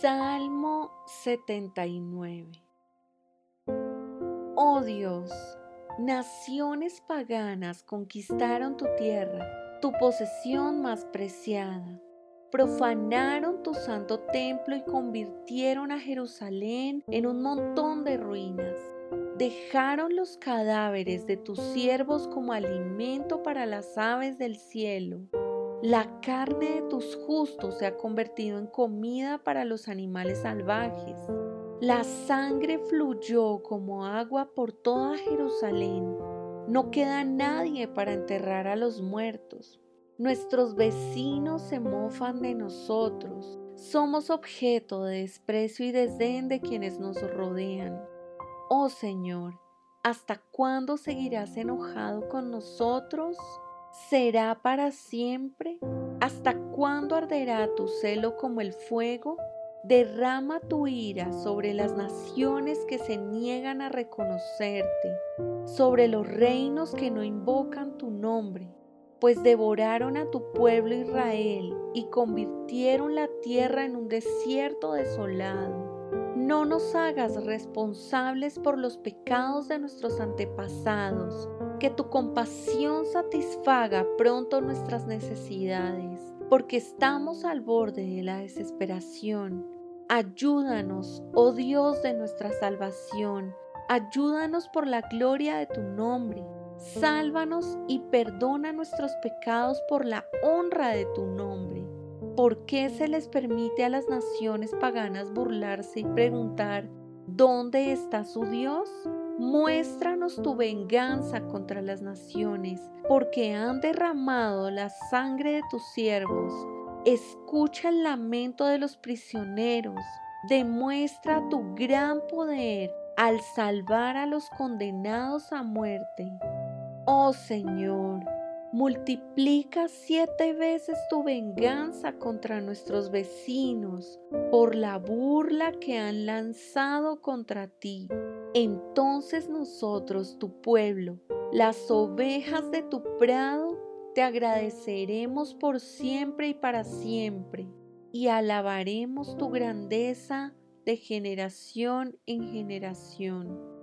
Salmo 79 Oh Dios, naciones paganas conquistaron tu tierra, tu posesión más preciada. Profanaron tu santo templo y convirtieron a Jerusalén en un montón de ruinas. Dejaron los cadáveres de tus siervos como alimento para las aves del cielo la carne de tus justos se ha convertido en comida para los animales salvajes. La sangre fluyó como agua por toda Jerusalén. No queda nadie para enterrar a los muertos. Nuestros vecinos se mofan de nosotros. Somos objeto de desprecio y desdén de quienes nos rodean. Oh Señor, ¿hasta cuándo seguirás enojado con nosotros? ¿Será para siempre? ¿Hasta cuándo arderá tu celo como el fuego? Derrama tu ira sobre las naciones que se niegan a reconocerte, sobre los reinos que no invocan tu nombre, pues devoraron a tu pueblo Israel y convirtieron la tierra en un desierto desolado. No nos hagas responsables por los pecados de nuestros antepasados que tu compasión satisfaga pronto nuestras necesidades, porque estamos al borde de la desesperación. Ayúdanos, oh Dios de nuestra salvación, ayúdanos por la gloria de tu nombre. Sálvanos y perdona nuestros pecados por la honra de tu nombre. ¿Por qué se les permite a las naciones paganas burlarse y preguntar, ¿dónde está su Dios? Muéstranos tu venganza contra las naciones, porque han derramado la sangre de tus siervos. Escucha el lamento de los prisioneros. Demuestra tu gran poder al salvar a los condenados a muerte. Oh Señor, multiplica siete veces tu venganza contra nuestros vecinos por la burla que han lanzado contra ti. Entonces nosotros, tu pueblo, las ovejas de tu prado, te agradeceremos por siempre y para siempre, y alabaremos tu grandeza de generación en generación.